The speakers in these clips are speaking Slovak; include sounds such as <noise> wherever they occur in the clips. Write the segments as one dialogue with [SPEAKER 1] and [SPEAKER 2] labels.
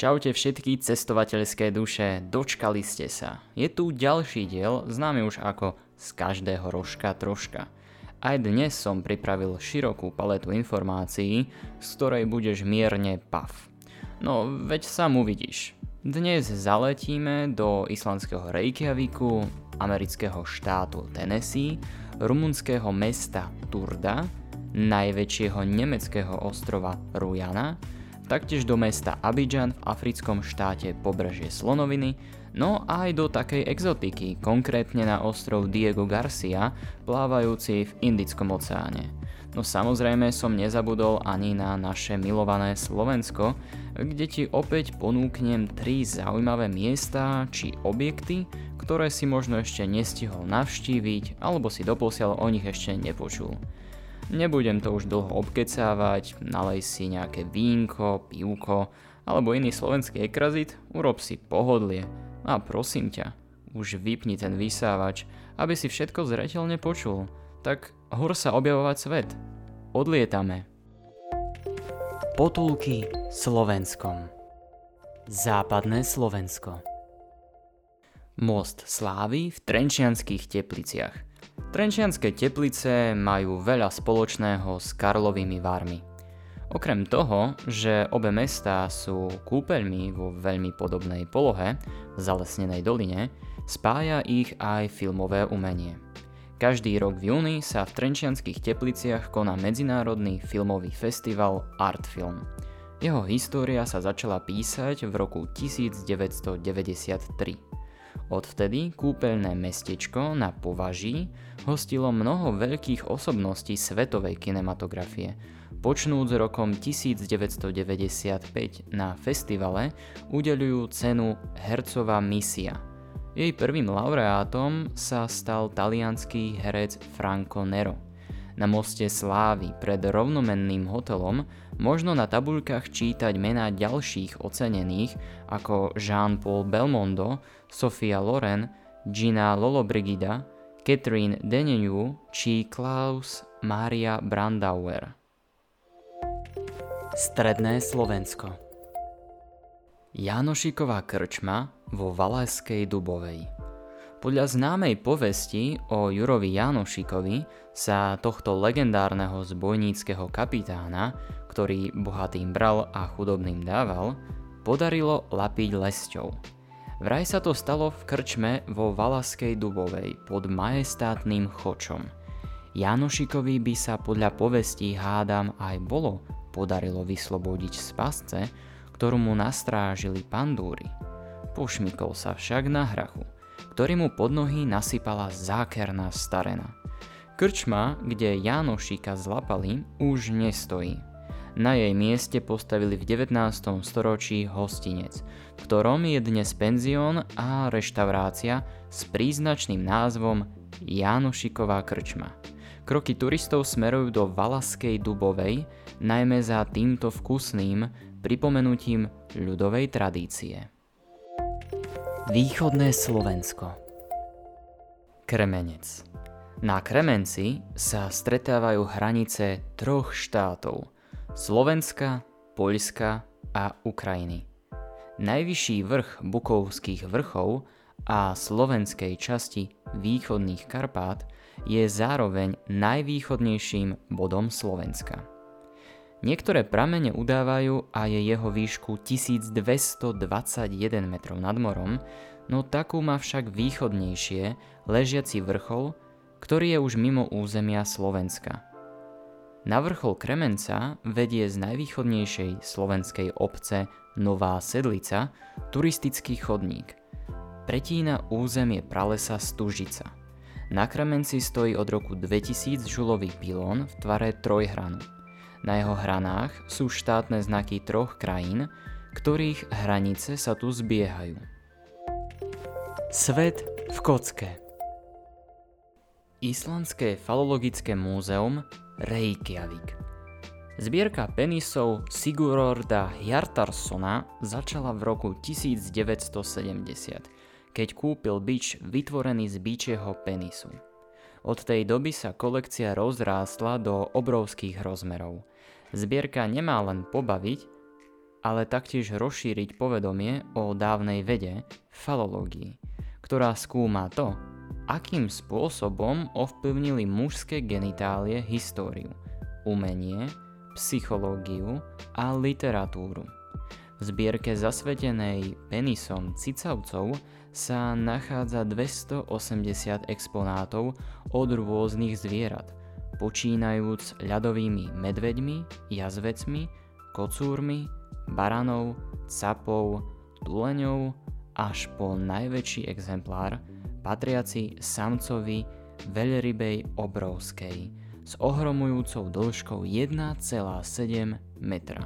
[SPEAKER 1] Čaute všetky cestovateľské duše, dočkali ste sa. Je tu ďalší diel, známy už ako z každého rožka troška. Aj dnes som pripravil širokú paletu informácií, z ktorej budeš mierne pav. No, veď sám uvidíš. Dnes zaletíme do islandského Reykjaviku, amerického štátu Tennessee, rumunského mesta Turda, najväčšieho nemeckého ostrova Rujana, taktiež do mesta Abidžan v africkom štáte pobrežie Slonoviny, no aj do takej exotiky, konkrétne na ostrov Diego Garcia, plávajúci v Indickom oceáne. No samozrejme som nezabudol ani na naše milované Slovensko, kde ti opäť ponúknem tri zaujímavé miesta či objekty, ktoré si možno ešte nestihol navštíviť alebo si doposiaľ o nich ešte nepočul. Nebudem to už dlho obkecávať, nalej si nejaké vínko, pivko alebo iný slovenský ekrazit, urob si pohodlie a prosím ťa, už vypni ten vysávač, aby si všetko zreteľne počul. Tak hor sa objavovať svet. Odlietame. Potulky Slovenskom Západné Slovensko Most Slávy v Trenčianských tepliciach – Trenčianske teplice majú veľa spoločného s Karlovými Vármi. Okrem toho, že obe mestá sú kúpeľmi vo veľmi podobnej polohe v zalesnenej doline, spája ich aj filmové umenie. Každý rok v júni sa v Trenčianských tepliciach koná medzinárodný filmový festival Art Film. Jeho história sa začala písať v roku 1993. Odvtedy kúpeľné mestečko na Považí hostilo mnoho veľkých osobností svetovej kinematografie. Počnúc rokom 1995 na festivale udeľujú cenu Hercová misia. Jej prvým laureátom sa stal talianský herec Franco Nero. Na moste Slávy pred rovnomenným hotelom možno na tabuľkách čítať mená ďalších ocenených ako Jean-Paul Belmondo, Sofia Loren, Gina Lollobrigida, Catherine Deneuve či Klaus Maria Brandauer. Stredné Slovensko Janošiková krčma vo Valajskej Dubovej podľa známej povesti o Jurovi Janošikovi sa tohto legendárneho zbojníckého kapitána, ktorý bohatým bral a chudobným dával, podarilo lapiť lesťou. Vraj sa to stalo v krčme vo Valaskej Dubovej pod majestátnym chočom. Janošikovi by sa podľa povestí hádam aj bolo podarilo vyslobodiť z pasce, ktorú mu nastrážili pandúry. Pošmykol sa však na hrachu – ktorý mu pod nohy nasypala zákerná starena. Krčma, kde Jánošíka zlapali, už nestojí. Na jej mieste postavili v 19. storočí hostinec, v ktorom je dnes penzión a reštaurácia s príznačným názvom Jánošiková krčma. Kroky turistov smerujú do Valaskej Dubovej, najmä za týmto vkusným pripomenutím ľudovej tradície. Východné Slovensko Kremenec Na Kremenci sa stretávajú hranice troch štátov Slovenska, Poľska a Ukrajiny. Najvyšší vrch Bukovských vrchov a slovenskej časti východných Karpát je zároveň najvýchodnejším bodom Slovenska. Niektoré pramene udávajú a je jeho výšku 1221 metrov nad morom, no takú má však východnejšie ležiaci vrchol, ktorý je už mimo územia Slovenska. Na vrchol Kremenca vedie z najvýchodnejšej slovenskej obce Nová Sedlica turistický chodník. Pretína územie pralesa Stužica. Na Kremenci stojí od roku 2000 žulový pilón v tvare trojhranu. Na jeho hranách sú štátne znaky troch krajín, ktorých hranice sa tu zbiehajú. Svet v kocke Islandské falologické múzeum Reykjavík Zbierka penisov Sigurorda Hjartarsona začala v roku 1970, keď kúpil bič vytvorený z bičieho penisu. Od tej doby sa kolekcia rozrástla do obrovských rozmerov. Zbierka nemá len pobaviť, ale taktiež rozšíriť povedomie o dávnej vede, falológii, ktorá skúma to, akým spôsobom ovplyvnili mužské genitálie históriu, umenie, psychológiu a literatúru. V zbierke zasvetenej penisom cicavcov sa nachádza 280 exponátov od rôznych zvierat, počínajúc ľadovými medveďmi, jazvecmi, kocúrmi, baranov, capov, tuleňov až po najväčší exemplár patriaci samcovi veľrybej obrovskej s ohromujúcou dĺžkou 1,7 metra.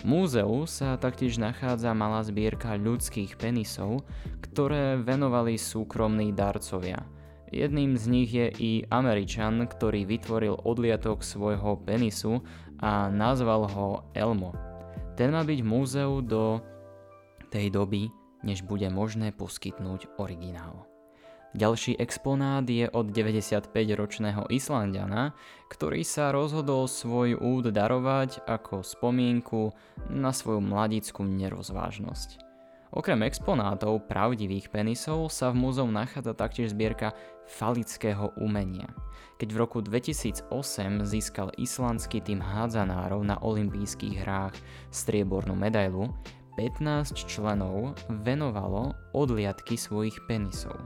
[SPEAKER 1] V múzeu sa taktiež nachádza malá zbierka ľudských penisov, ktoré venovali súkromní darcovia. Jedným z nich je i Američan, ktorý vytvoril odliatok svojho penisu a nazval ho Elmo. Ten má byť v múzeu do tej doby, než bude možné poskytnúť originál. Ďalší exponát je od 95-ročného Islandiana, ktorý sa rozhodol svoj úd darovať ako spomienku na svoju mladickú nerozvážnosť. Okrem exponátov pravdivých penisov sa v múzeu nachádza taktiež zbierka falického umenia. Keď v roku 2008 získal islandský tým hádzanárov na olympijských hrách striebornú medailu, 15 členov venovalo odliadky svojich penisov.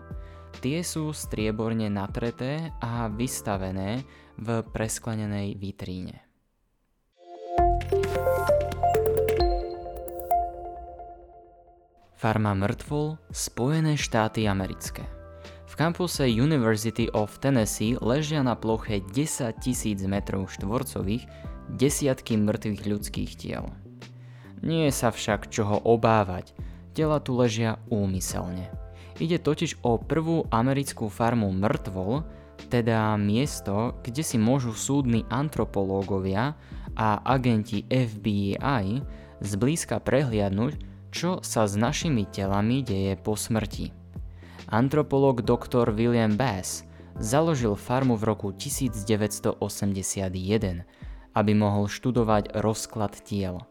[SPEAKER 1] Tie sú strieborne natreté a vystavené v presklenenej vitríne. Farma mŕtvol Spojené štáty americké. V kampuse University of Tennessee ležia na ploche 10 tisíc metrov štvorcových desiatky mŕtvych ľudských tiel. Nie je sa však čoho obávať, tela tu ležia úmyselne. Ide totiž o prvú americkú farmu mŕtvol, teda miesto, kde si môžu súdni antropológovia a agenti FBI zblízka prehliadnúť, čo sa s našimi telami deje po smrti. Antropológ dr. William Bass založil farmu v roku 1981, aby mohol študovať rozklad tiel.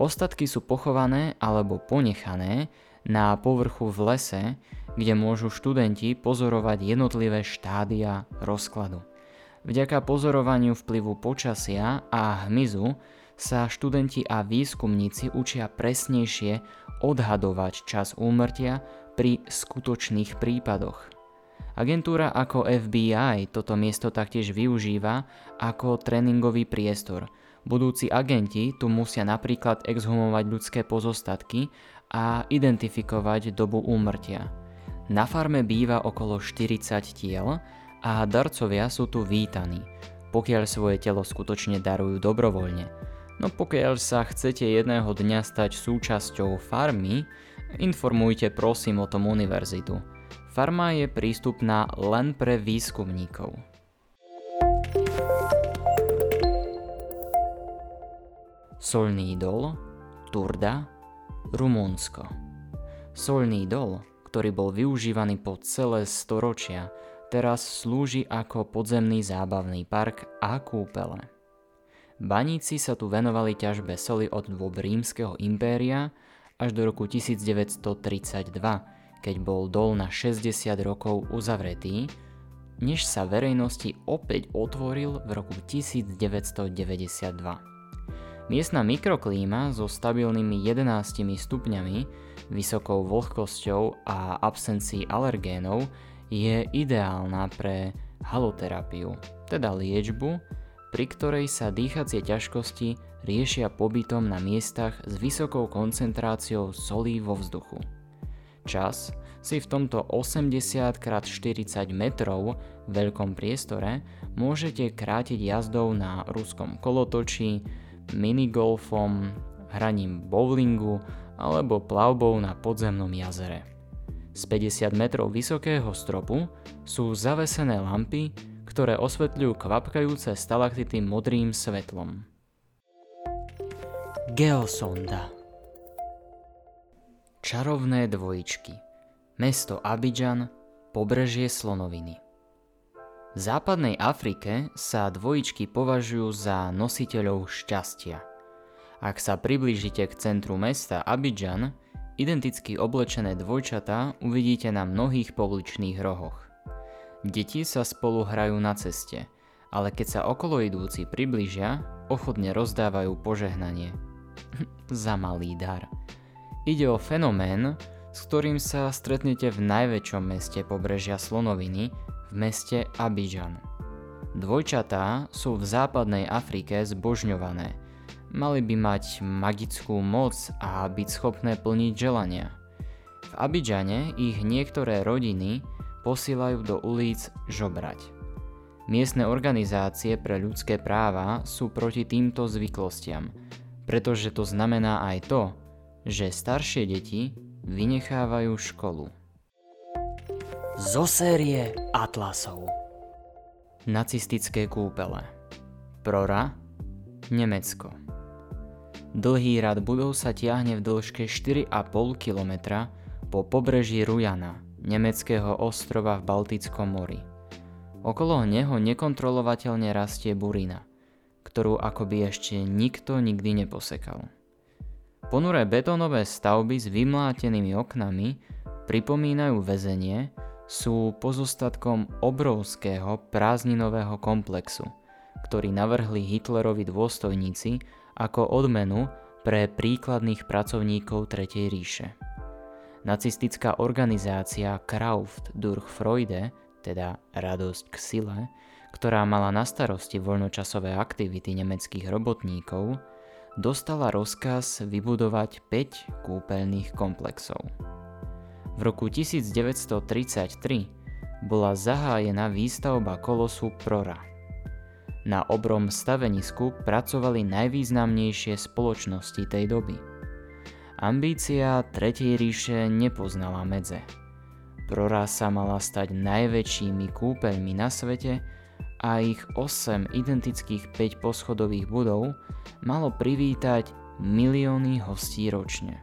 [SPEAKER 1] Ostatky sú pochované alebo ponechané na povrchu v lese, kde môžu študenti pozorovať jednotlivé štádia rozkladu. Vďaka pozorovaniu vplyvu počasia a hmyzu sa študenti a výskumníci učia presnejšie odhadovať čas úmrtia pri skutočných prípadoch. Agentúra ako FBI toto miesto taktiež využíva ako tréningový priestor. Budúci agenti tu musia napríklad exhumovať ľudské pozostatky a identifikovať dobu úmrtia. Na farme býva okolo 40 tiel a darcovia sú tu vítaní, pokiaľ svoje telo skutočne darujú dobrovoľne. No pokiaľ sa chcete jedného dňa stať súčasťou farmy, informujte prosím o tom univerzitu. Farma je prístupná len pre výskumníkov. Solný dol, Turda, Rumunsko. Solný dol, ktorý bol využívaný po celé storočia, teraz slúži ako podzemný zábavný park a kúpele. Baníci sa tu venovali ťažbe soli od dôb rímskeho impéria až do roku 1932, keď bol dol na 60 rokov uzavretý, než sa verejnosti opäť otvoril v roku 1992. Miestna mikroklíma so stabilnými 11 stupňami, vysokou vlhkosťou a absencií alergénov je ideálna pre haloterapiu, teda liečbu, pri ktorej sa dýchacie ťažkosti riešia pobytom na miestach s vysokou koncentráciou solí vo vzduchu. Čas si v tomto 80x40 metrov veľkom priestore môžete krátiť jazdou na ruskom kolotoči, minigolfom, hraním bowlingu alebo plavbou na podzemnom jazere. Z 50 metrov vysokého stropu sú zavesené lampy, ktoré osvetľujú kvapkajúce stalaktity modrým svetlom. Geosonda Čarovné dvojičky Mesto Abidžan, pobrežie Slonoviny v západnej Afrike sa dvojičky považujú za nositeľov šťastia. Ak sa priblížite k centru mesta Abidjan, identicky oblečené dvojčatá uvidíte na mnohých pouličných rohoch. Deti sa spolu hrajú na ceste, ale keď sa okolo idúci priblížia, ochotne rozdávajú požehnanie. <laughs> Za malý dar. Ide o fenomén, s ktorým sa stretnete v najväčšom meste pobrežia Slonoviny, v meste Abidjan. Dvojčatá sú v západnej Afrike zbožňované – mali by mať magickú moc a byť schopné plniť želania. V Abidžane ich niektoré rodiny posílajú do ulic žobrať. Miestne organizácie pre ľudské práva sú proti týmto zvyklostiam, pretože to znamená aj to, že staršie deti vynechávajú školu.
[SPEAKER 2] Zo série Atlasov
[SPEAKER 1] Nacistické kúpele Prora, Nemecko Dlhý rad budov sa tiahne v dĺžke 4,5 km po pobreží Rujana, nemeckého ostrova v Baltickom mori. Okolo neho nekontrolovateľne rastie burina, ktorú akoby ešte nikto nikdy neposekal. Ponuré betónové stavby s vymlátenými oknami pripomínajú väzenie, sú pozostatkom obrovského prázdninového komplexu, ktorý navrhli Hitlerovi dôstojníci ako odmenu pre príkladných pracovníkov Tretej ríše. Nacistická organizácia Kraft durch Freude, teda Radosť k sile, ktorá mala na starosti voľnočasové aktivity nemeckých robotníkov, dostala rozkaz vybudovať 5 kúpeľných komplexov. V roku 1933 bola zahájená výstavba kolosu Prora – na obrom stavenisku pracovali najvýznamnejšie spoločnosti tej doby. Ambícia Tretej ríše nepoznala medze. Prora sa mala stať najväčšími kúpeľmi na svete a ich 8 identických 5 poschodových budov malo privítať milióny hostí ročne.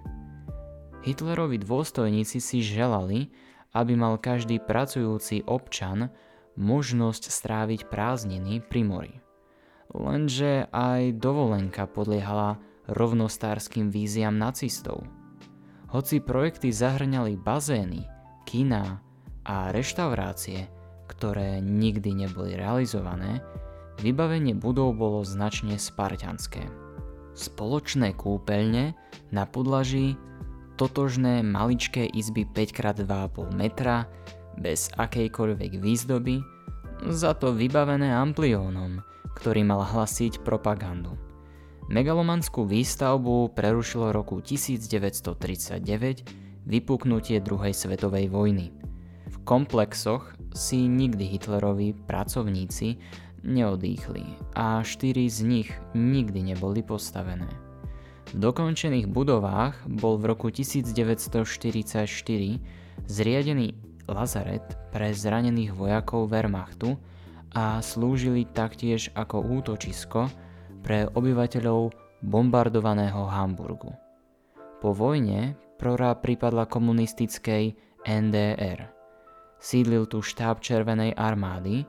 [SPEAKER 1] Hitlerovi dôstojníci si želali, aby mal každý pracujúci občan možnosť stráviť prázdniny pri mori. Lenže aj dovolenka podliehala rovnostárským víziám nacistov. Hoci projekty zahrňali bazény, kina a reštaurácie, ktoré nikdy neboli realizované, vybavenie budov bolo značne spartianské. Spoločné kúpeľne na podlaží, totožné maličké izby 5x2,5 metra, bez akejkoľvek výzdoby, za to vybavené ampliónom, ktorý mal hlasiť propagandu. Megalomanskú výstavbu prerušilo roku 1939 vypuknutie druhej svetovej vojny. V komplexoch si nikdy Hitlerovi pracovníci neodýchli a štyri z nich nikdy neboli postavené. V dokončených budovách bol v roku 1944 zriadený lazaret pre zranených vojakov Wehrmachtu a slúžili taktiež ako útočisko pre obyvateľov bombardovaného Hamburgu. Po vojne Prora pripadla komunistickej NDR. Sídlil tu štáb Červenej armády,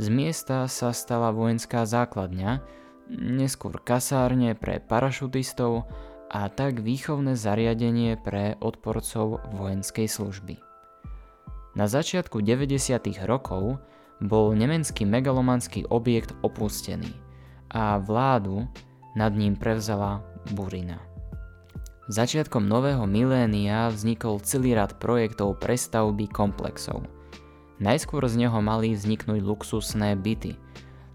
[SPEAKER 1] z miesta sa stala vojenská základňa, neskôr kasárne pre parašutistov a tak výchovné zariadenie pre odporcov vojenskej služby. Na začiatku 90. rokov bol nemecký megalomanský objekt opustený a vládu nad ním prevzala Burina. Začiatkom nového milénia vznikol celý rad projektov prestavby komplexov. Najskôr z neho mali vzniknúť luxusné byty,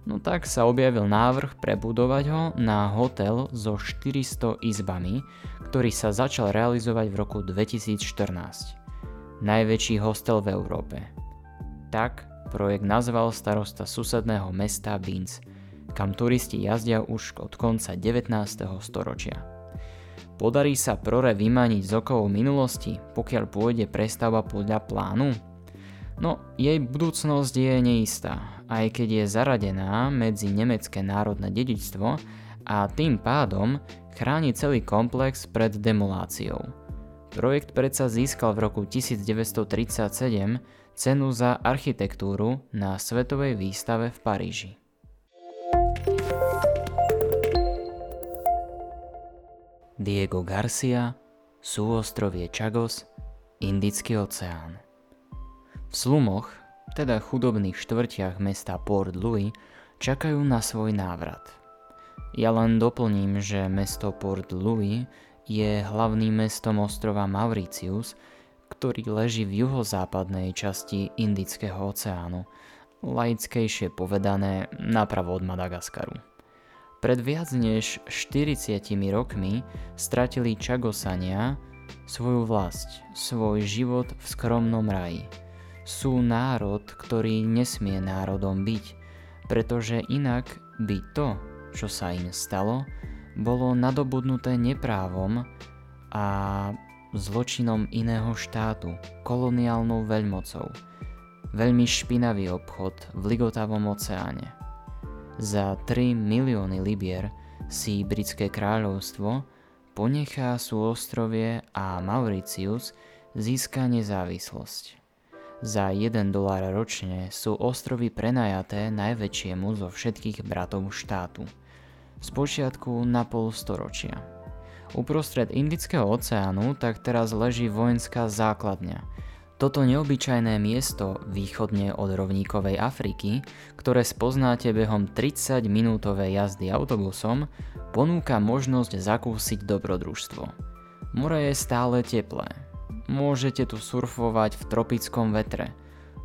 [SPEAKER 1] no tak sa objavil návrh prebudovať ho na hotel so 400 izbami, ktorý sa začal realizovať v roku 2014 najväčší hostel v Európe. Tak projekt nazval starosta susedného mesta Binz, kam turisti jazdia už od konca 19. storočia. Podarí sa Prore vymaniť z okovou minulosti, pokiaľ pôjde prestavba podľa plánu? No, jej budúcnosť je neistá, aj keď je zaradená medzi nemecké národné dedičstvo a tým pádom chráni celý komplex pred demoláciou. Projekt predsa získal v roku 1937 cenu za architektúru na Svetovej výstave v Paríži. Diego Garcia, súostrovie Chagos, Indický oceán. V slumoch, teda chudobných štvrtiach mesta Port Louis, čakajú na svoj návrat. Ja len doplním, že mesto Port Louis je hlavným mestom ostrova Mauritius, ktorý leží v juhozápadnej časti Indického oceánu, laickejšie povedané napravo od Madagaskaru. Pred viac než 40 rokmi stratili Čagosania svoju vlast, svoj život v skromnom raji. Sú národ, ktorý nesmie národom byť, pretože inak by to, čo sa im stalo, bolo nadobudnuté neprávom a zločinom iného štátu, koloniálnou veľmocou. Veľmi špinavý obchod v ligotavom oceáne. Za 3 milióny libier si britské kráľovstvo ponechá ostrovie a Mauritius získa nezávislosť. Za 1 dolár ročne sú ostrovy prenajaté najväčšiemu zo všetkých bratov štátu. Spočiatku na pol storočia. Uprostred Indického oceánu tak teraz leží vojenská základňa. Toto neobyčajné miesto východne od rovníkovej Afriky, ktoré spoznáte behom 30 minútovej jazdy autobusom, ponúka možnosť zakúsiť dobrodružstvo. More je stále teplé. Môžete tu surfovať v tropickom vetre,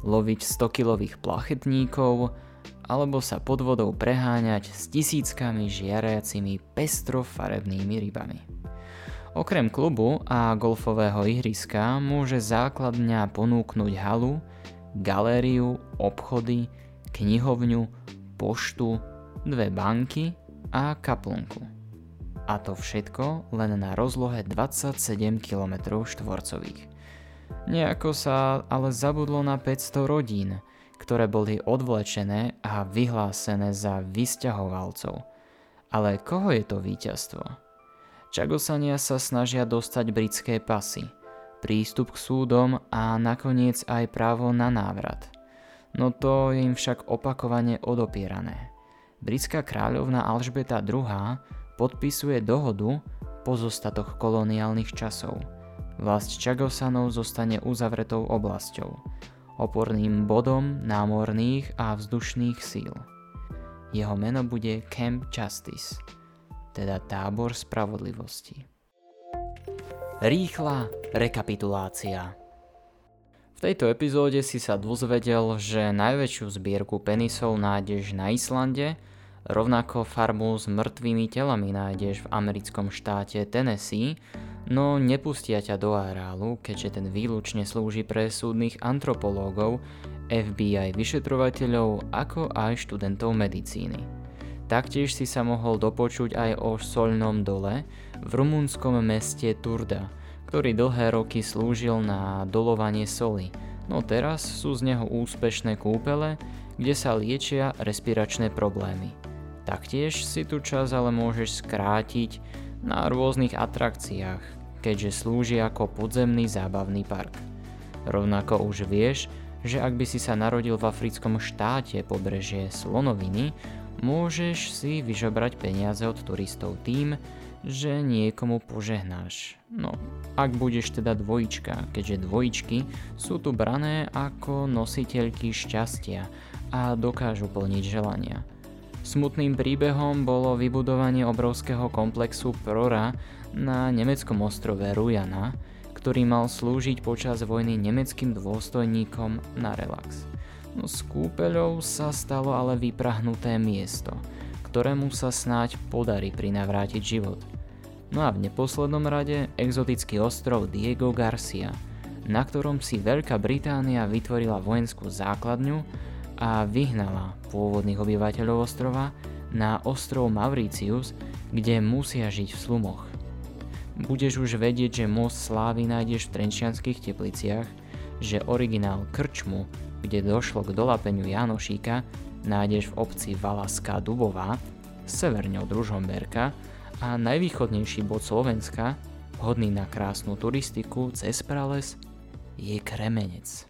[SPEAKER 1] loviť 100-kilových plachetníkov alebo sa pod vodou preháňať s tisíckami žiariacimi pestrofarebnými rybami. Okrem klubu a golfového ihriska môže základňa ponúknuť halu, galériu, obchody, knihovňu, poštu, dve banky a kaplnku. A to všetko len na rozlohe 27 km štvorcových. Nejako sa ale zabudlo na 500 rodín, ktoré boli odvlečené a vyhlásené za vysťahovalcov. Ale koho je to víťazstvo? Čagosania sa snažia dostať britské pasy, prístup k súdom a nakoniec aj právo na návrat. No to je im však opakovane odopierané. Britská kráľovna Alžbeta II podpisuje dohodu pozostatoch koloniálnych časov. Vlast Čagosanov zostane uzavretou oblasťou, oporným bodom námorných a vzdušných síl. Jeho meno bude Camp Justice, teda tábor spravodlivosti. Rýchla rekapitulácia v tejto epizóde si sa dozvedel, že najväčšiu zbierku penisov nájdeš na Islande, rovnako farmu s mŕtvými telami nájdeš v americkom štáte Tennessee, no nepustia ťa do areálu, keďže ten výlučne slúži pre súdnych antropológov, FBI vyšetrovateľov, ako aj študentov medicíny. Taktiež si sa mohol dopočuť aj o soľnom dole v rumunskom meste Turda, ktorý dlhé roky slúžil na dolovanie soli, no teraz sú z neho úspešné kúpele, kde sa liečia respiračné problémy. Taktiež si tu čas ale môžeš skrátiť na rôznych atrakciách, keďže slúži ako podzemný zábavný park. Rovnako už vieš, že ak by si sa narodil v africkom štáte pobrežie Slonoviny, môžeš si vyžobrať peniaze od turistov tým, že niekomu požehnáš. No, ak budeš teda dvojička, keďže dvojičky sú tu brané ako nositeľky šťastia a dokážu plniť želania. Smutným príbehom bolo vybudovanie obrovského komplexu Prora na nemeckom ostrove Rujana, ktorý mal slúžiť počas vojny nemeckým dôstojníkom na relax. S kúpeľou sa stalo ale vyprahnuté miesto – ktorému sa snáď podarí prinavrátiť život. No a v neposlednom rade exotický ostrov Diego Garcia, na ktorom si Veľká Británia vytvorila vojenskú základňu a vyhnala pôvodných obyvateľov ostrova na ostrov Mauritius, kde musia žiť v slumoch. Budeš už vedieť, že most slávy nájdeš v Trenčianských tepliciach, že originál Krčmu, kde došlo k dolapeniu Janošíka, nájdeš v obci Valaska Dubová, severne od Ružomberka a najvýchodnejší bod Slovenska, hodný na krásnu turistiku cez prales, je Kremenec.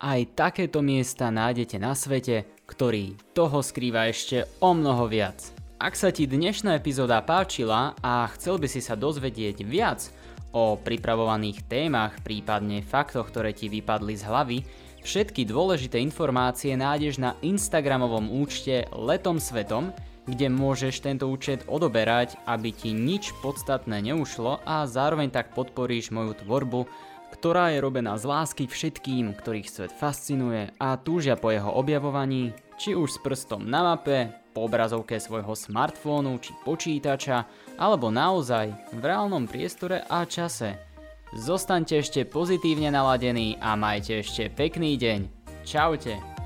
[SPEAKER 1] Aj takéto miesta nájdete na svete, ktorý toho skrýva ešte o mnoho viac. Ak sa ti dnešná epizóda páčila a chcel by si sa dozvedieť viac o pripravovaných témach, prípadne faktoch, ktoré ti vypadli z hlavy, všetky dôležité informácie nájdeš na Instagramovom účte Letom svetom, kde môžeš tento účet odoberať, aby ti nič podstatné neušlo a zároveň tak podporíš moju tvorbu, ktorá je robená z lásky všetkým, ktorých svet fascinuje a túžia po jeho objavovaní, či už s prstom na mape, po obrazovke svojho smartfónu či počítača, alebo naozaj v reálnom priestore a čase. Zostaňte ešte pozitívne naladení a majte ešte pekný deň. Čaute.